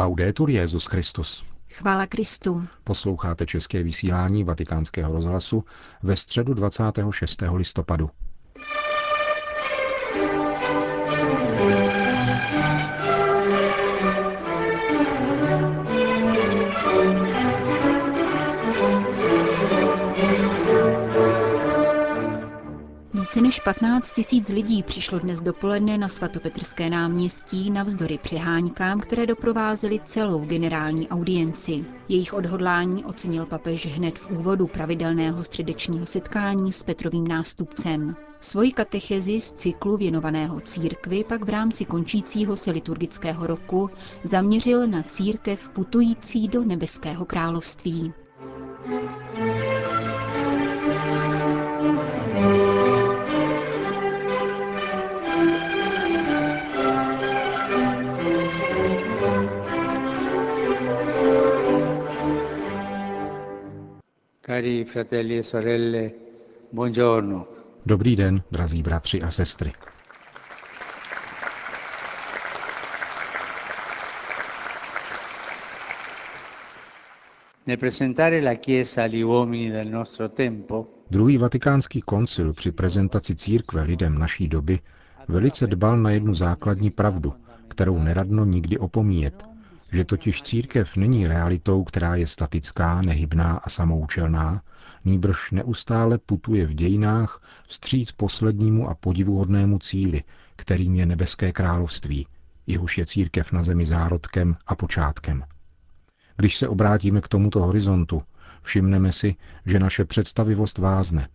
Laudetur Jezus Christus. Chvála Kristu. Posloucháte české vysílání Vatikánského rozhlasu ve středu 26. listopadu. Více než 15 tisíc lidí přišlo dnes dopoledne na svatopetrské náměstí navzdory přeháňkám, které doprovázely celou generální audienci. Jejich odhodlání ocenil papež hned v úvodu pravidelného středečního setkání s Petrovým nástupcem. Svoji katechezi z cyklu věnovaného církvi pak v rámci končícího se liturgického roku zaměřil na církev putující do nebeského království. Cari fratelli Dobrý den, drazí bratři a sestry. Druhý vatikánský koncil při prezentaci církve lidem naší doby velice dbal na jednu základní pravdu, kterou neradno nikdy opomíjet, že totiž církev není realitou, která je statická, nehybná a samoučelná, nýbrž neustále putuje v dějinách vstříc poslednímu a podivuhodnému cíli, kterým je nebeské království, jehož je církev na zemi zárodkem a počátkem. Když se obrátíme k tomuto horizontu, všimneme si, že naše představivost vázne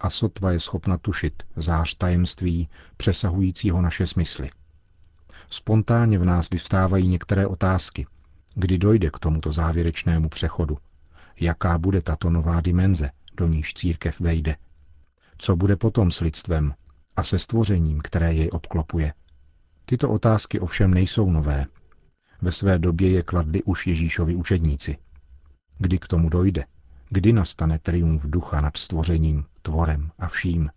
a sotva je schopna tušit zář tajemství přesahujícího naše smysly. Spontánně v nás vyvstávají některé otázky. Kdy dojde k tomuto závěrečnému přechodu? Jaká bude tato nová dimenze, do níž církev vejde? Co bude potom s lidstvem a se stvořením, které jej obklopuje? Tyto otázky ovšem nejsou nové. Ve své době je kladli už Ježíšovi učedníci. Kdy k tomu dojde? Kdy nastane triumf ducha nad stvořením, tvorem a vším?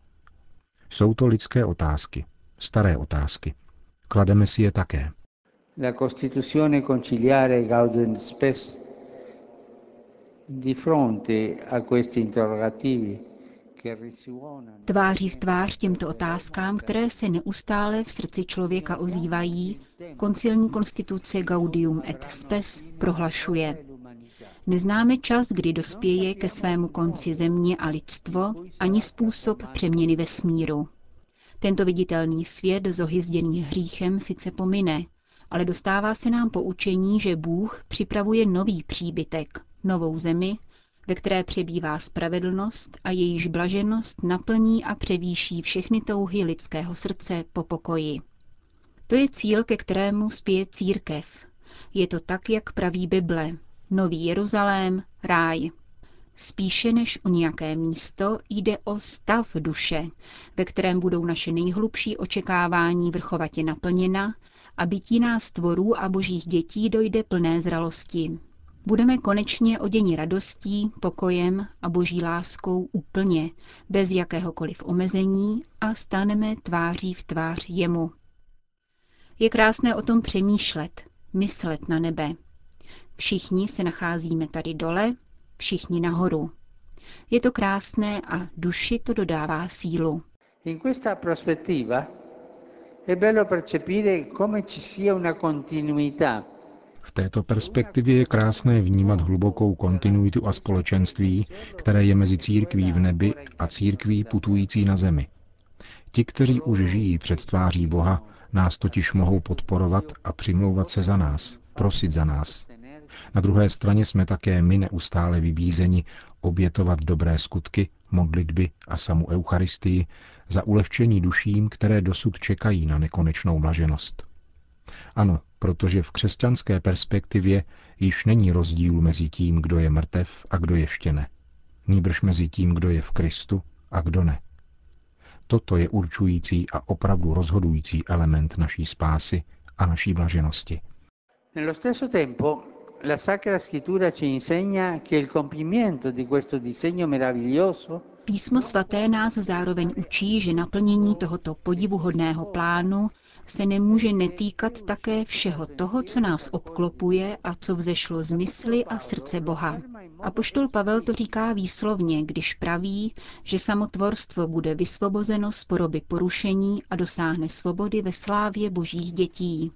Jsou to lidské otázky, staré otázky, Klademe si je také. La Costituzione conciliare Gaudium Spes di fronte a questi interrogativi Tváří v tvář těmto otázkám, které se neustále v srdci člověka ozývají, koncilní konstituce Gaudium et Spes prohlašuje. Neznáme čas, kdy dospěje ke svému konci země a lidstvo, ani způsob přeměny vesmíru. Tento viditelný svět zohyzděný hříchem sice pomine, ale dostává se nám poučení, že Bůh připravuje nový příbytek, novou zemi, ve které přebývá spravedlnost a jejíž blaženost naplní a převýší všechny touhy lidského srdce po pokoji. To je cíl, ke kterému spěje církev. Je to tak, jak praví Bible. Nový Jeruzalém, ráj. Spíše než o nějaké místo jde o stav duše, ve kterém budou naše nejhlubší očekávání vrchovatě naplněna a bytí nás tvorů a božích dětí dojde plné zralosti. Budeme konečně oděni radostí, pokojem a boží láskou úplně, bez jakéhokoliv omezení a staneme tváří v tvář jemu. Je krásné o tom přemýšlet, myslet na nebe. Všichni se nacházíme tady dole, všichni nahoru. Je to krásné a duši to dodává sílu. In questa prospettiva è bello percepire come ci sia una continuità v této perspektivě je krásné vnímat hlubokou kontinuitu a společenství, které je mezi církví v nebi a církví putující na zemi. Ti, kteří už žijí před tváří Boha, nás totiž mohou podporovat a přimlouvat se za nás, prosit za nás. Na druhé straně jsme také my neustále vybízeni obětovat dobré skutky, modlitby a samu Eucharistii za ulehčení duším, které dosud čekají na nekonečnou blaženost. Ano, protože v křesťanské perspektivě již není rozdíl mezi tím, kdo je mrtev a kdo ještě ne. Nýbrž mezi tím, kdo je v Kristu a kdo ne. Toto je určující a opravdu rozhodující element naší spásy a naší blaženosti. Nello stesso tempo la Sacra Scrittura ci insegna che il compimento di questo disegno meraviglioso Písmo svaté nás zároveň učí, že naplnění tohoto podivuhodného plánu se nemůže netýkat také všeho toho, co nás obklopuje a co vzešlo z mysli a srdce Boha. A poštol Pavel to říká výslovně, když praví, že samotvorstvo bude vysvobozeno z poroby porušení a dosáhne svobody ve slávě božích dětí.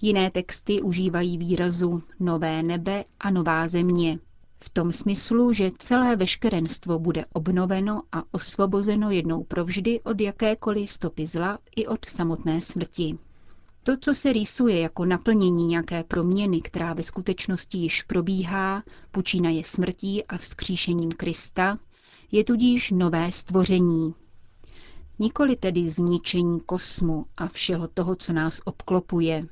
Jiné texty užívají výrazu nové nebe a nová země, v tom smyslu, že celé veškerenstvo bude obnoveno a osvobozeno jednou provždy od jakékoliv stopy zla i od samotné smrti. To, co se rýsuje jako naplnění nějaké proměny, která ve skutečnosti již probíhá, počínaje smrtí a vzkříšením Krista, je tudíž nové stvoření. Nikoli tedy zničení kosmu a všeho toho, co nás obklopuje,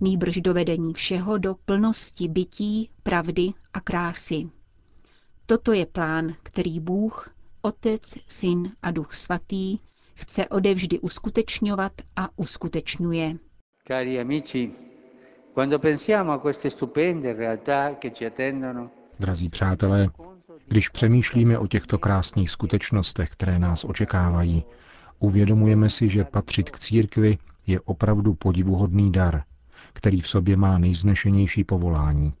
nýbrž dovedení všeho do plnosti bytí, pravdy a krásy. Toto je plán, který Bůh, Otec, Syn a Duch Svatý chce odevždy uskutečňovat a uskutečňuje. Cari amici, quando pensiamo a queste stupende realtà che ci attendono, Drazí přátelé, když přemýšlíme o těchto krásných skutečnostech, které nás očekávají, uvědomujeme si, že patřit k církvi je opravdu podivuhodný dar, který v sobě má nejvznešenější povolání.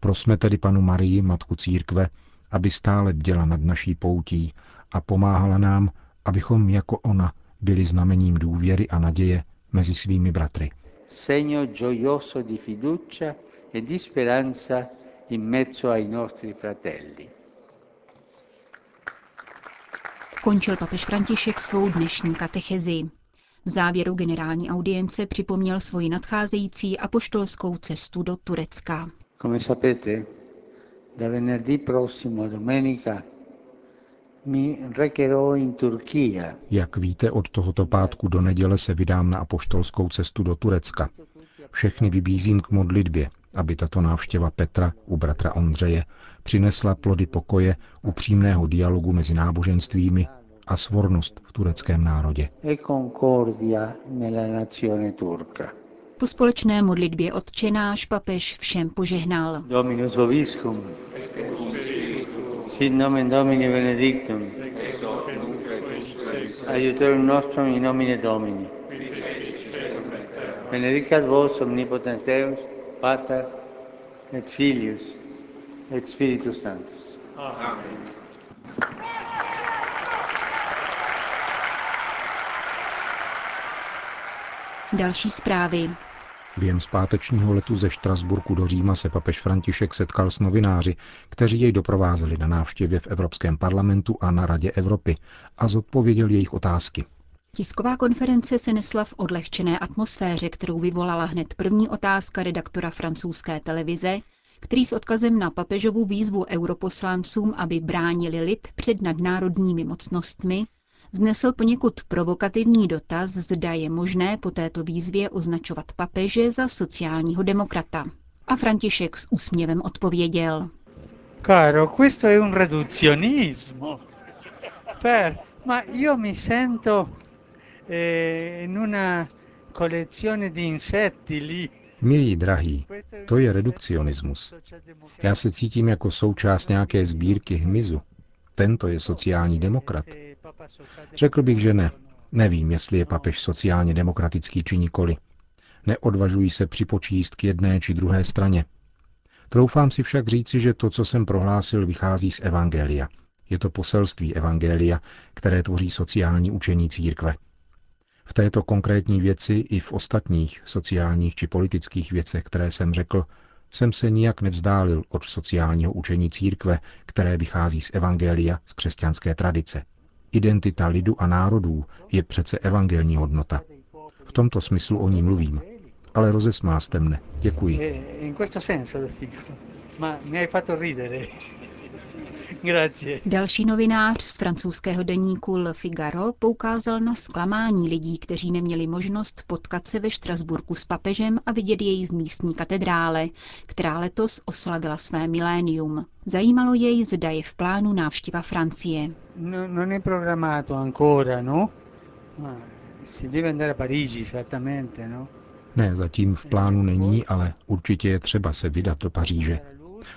Prosme tedy panu Marii, matku církve, aby stále bděla nad naší poutí a pomáhala nám, abychom jako ona byli znamením důvěry a naděje mezi svými bratry. segno gioioso di fiducia e di speranza in mezzo ai nostri fratelli. Končil papež František svou dnešní katechezi. V závěru generální audience připomněl svoji nadcházející apoštolskou cestu do Turecka. Come sapete, da venerdì prossimo a domenica mi recherò in Turchia Jak víte, od tohoto pátku do neděle se vydám na apoštolskou cestu do Turecka. Všechny vybízím k modlitbě, aby tato návštěva Petra u bratra Ondřeje přinesla plody pokoje, upřímného dialogu mezi náboženstvími a svornost v tureckém národě. e concordia nella nazione turca. Po společné modlitbě odčenáš papež všem požehnal. Dominus vobiscum. Sit nomen Domini benedictum. Aiutorium nostrum in nomine Domini. Benedicat vos omnipotens Deus, Pater et Filius et Spiritus Sanctus. Další zprávy. Během zpátečního letu ze Štrasburku do Říma se papež František setkal s novináři, kteří jej doprovázeli na návštěvě v Evropském parlamentu a na Radě Evropy a zodpověděl jejich otázky. Tisková konference se nesla v odlehčené atmosféře, kterou vyvolala hned první otázka redaktora francouzské televize, který s odkazem na papežovu výzvu europoslancům, aby bránili lid před nadnárodními mocnostmi, vznesl poněkud provokativní dotaz, zda je možné po této výzvě označovat papeže za sociálního demokrata. A František s úsměvem odpověděl. Caro, questo è un reduzionismo. Per, ma io mi sento eh, in una collezione di insetti lì. Milí drahý, to je redukcionismus. Já se cítím jako součást nějaké sbírky hmyzu. Tento je sociální demokrat. Řekl bych, že ne. Nevím, jestli je papež sociálně demokratický či nikoli. Neodvažuji se připočíst k jedné či druhé straně. Troufám si však říci, že to, co jsem prohlásil, vychází z Evangelia. Je to poselství Evangelia, které tvoří sociální učení církve. V této konkrétní věci i v ostatních sociálních či politických věcech, které jsem řekl, jsem se nijak nevzdálil od sociálního učení církve, které vychází z Evangelia, z křesťanské tradice. Identita lidu a národů je přece evangelní hodnota. V tomto smyslu o ní mluvím. Ale rozesmál jste mne. Děkuji. Další novinář z francouzského deníku Le Figaro poukázal na zklamání lidí, kteří neměli možnost potkat se ve Štrasburku s papežem a vidět jej v místní katedrále, která letos oslavila své milénium. Zajímalo jej, zda je v plánu návštěva Francie. No, non è programmato ancora, no? Ma si deve andare a Parigi, certamente, no? Ne, zatím v plánu není, ale určitě je třeba se vydat do Paříže.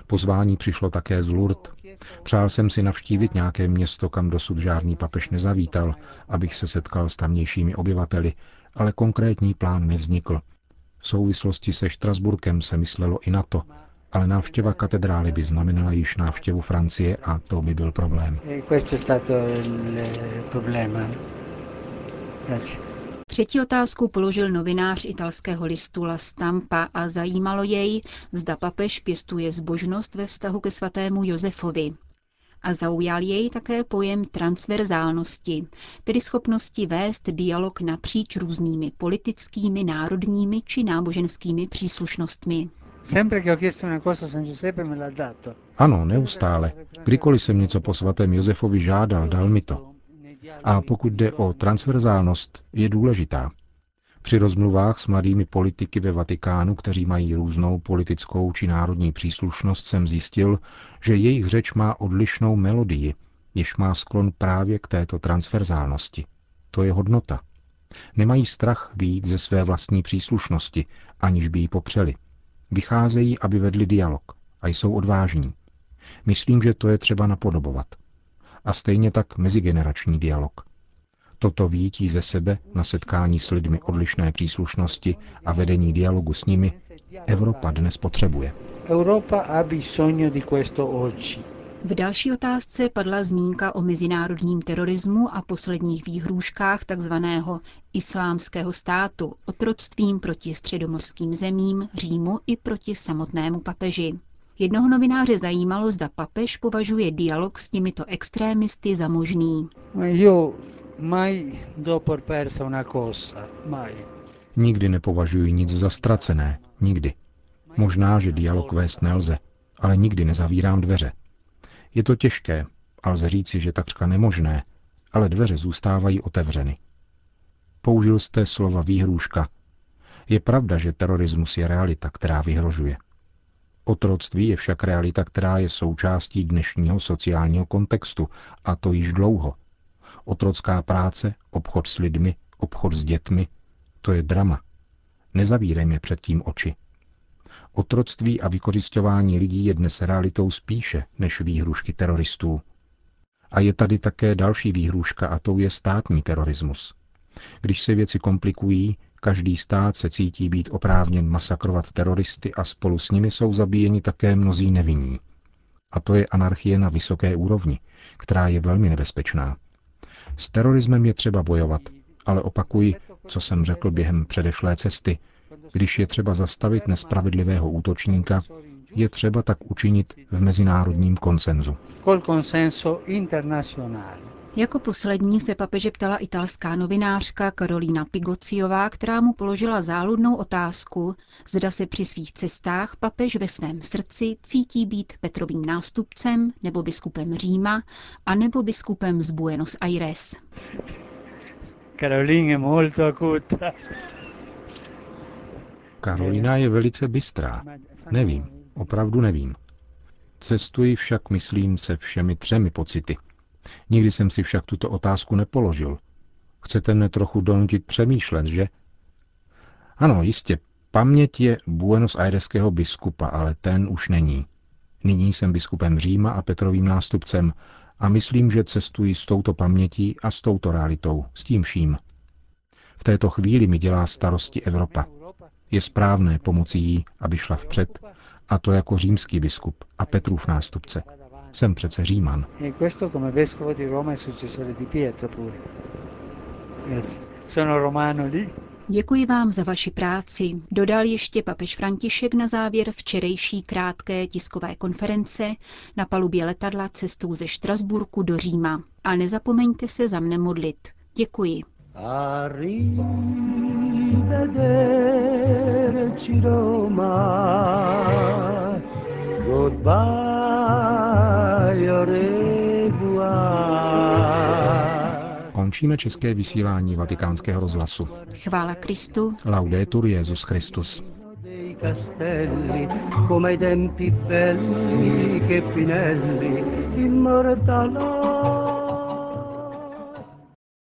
Pozvání přišlo také z Lourdes. Přál jsem si navštívit nějaké město, kam dosud žádný papež nezavítal, abych se setkal s tamnějšími obyvateli, ale konkrétní plán nevznikl. V souvislosti se Štrasburkem se myslelo i na to, ale návštěva katedrály by znamenala již návštěvu Francie a to by byl problém. Třetí otázku položil novinář italského listu La Stampa a zajímalo jej, zda papež pěstuje zbožnost ve vztahu ke svatému Josefovi. A zaujal jej také pojem transverzálnosti, tedy schopnosti vést dialog napříč různými politickými, národními či náboženskými příslušnostmi. Ano, neustále. Kdykoliv jsem něco po svatém Josefovi žádal, dal mi to. A pokud jde o transverzálnost, je důležitá. Při rozmluvách s mladými politiky ve Vatikánu, kteří mají různou politickou či národní příslušnost, jsem zjistil, že jejich řeč má odlišnou melodii, jež má sklon právě k této transverzálnosti. To je hodnota. Nemají strach výjít ze své vlastní příslušnosti, aniž by ji popřeli. Vycházejí, aby vedli dialog a jsou odvážní. Myslím, že to je třeba napodobovat a stejně tak mezigenerační dialog. Toto výjití ze sebe na setkání s lidmi odlišné příslušnosti a vedení dialogu s nimi Evropa dnes potřebuje. V další otázce padla zmínka o mezinárodním terorismu a posledních výhrůžkách tzv. islámského státu, otroctvím proti středomorským zemím, Římu i proti samotnému papeži. Jednoho novináře zajímalo, zda papež považuje dialog s těmito extrémisty za možný. Nikdy nepovažuji nic za ztracené. Nikdy. Možná, že dialog vést nelze, ale nikdy nezavírám dveře. Je to těžké, a lze říci, že takřka nemožné, ale dveře zůstávají otevřeny. Použil jste slova výhrůžka. Je pravda, že terorismus je realita, která vyhrožuje. Otroctví je však realita, která je součástí dnešního sociálního kontextu, a to již dlouho. Otrocká práce, obchod s lidmi, obchod s dětmi, to je drama. Nezavírejme před tím oči. Otroctví a vykořišťování lidí je dnes realitou spíše než výhrušky teroristů. A je tady také další výhruška a to je státní terorismus. Když se věci komplikují, Každý stát se cítí být oprávněn masakrovat teroristy a spolu s nimi jsou zabíjeni také mnozí nevinní. A to je anarchie na vysoké úrovni, která je velmi nebezpečná. S terorismem je třeba bojovat, ale opakuji, co jsem řekl během předešlé cesty. Když je třeba zastavit nespravedlivého útočníka, je třeba tak učinit v mezinárodním konsenzu. Jako poslední se papeže ptala italská novinářka Karolína Pigociová, která mu položila záludnou otázku, zda se při svých cestách papež ve svém srdci cítí být Petrovým nástupcem nebo biskupem Říma a nebo biskupem z Buenos Aires. Karolína je molto acuta. Karolina je velice bystrá. Nevím, opravdu nevím. Cestuji však, myslím, se všemi třemi pocity – Nikdy jsem si však tuto otázku nepoložil. Chcete mne trochu donutit přemýšlet, že? Ano, jistě, paměť je Buenos Aireského biskupa, ale ten už není. Nyní jsem biskupem Říma a Petrovým nástupcem a myslím, že cestuji s touto pamětí a s touto realitou, s tím vším. V této chvíli mi dělá starosti Evropa. Je správné pomoci jí, aby šla vpřed, a to jako římský biskup a Petrův nástupce. Jsem přece Říman. E Děkuji vám za vaši práci, dodal ještě papež František na závěr včerejší krátké tiskové konference na palubě letadla cestou ze Štrasburku do Říma. A nezapomeňte se za mne modlit. Děkuji. Arrivederci Roma, goodbye. Končíme české vysílání vatikánského rozhlasu. Chvála Kristu. Laudetur Jezus Christus. castelli come ai tempi belli che Pinelli immortalò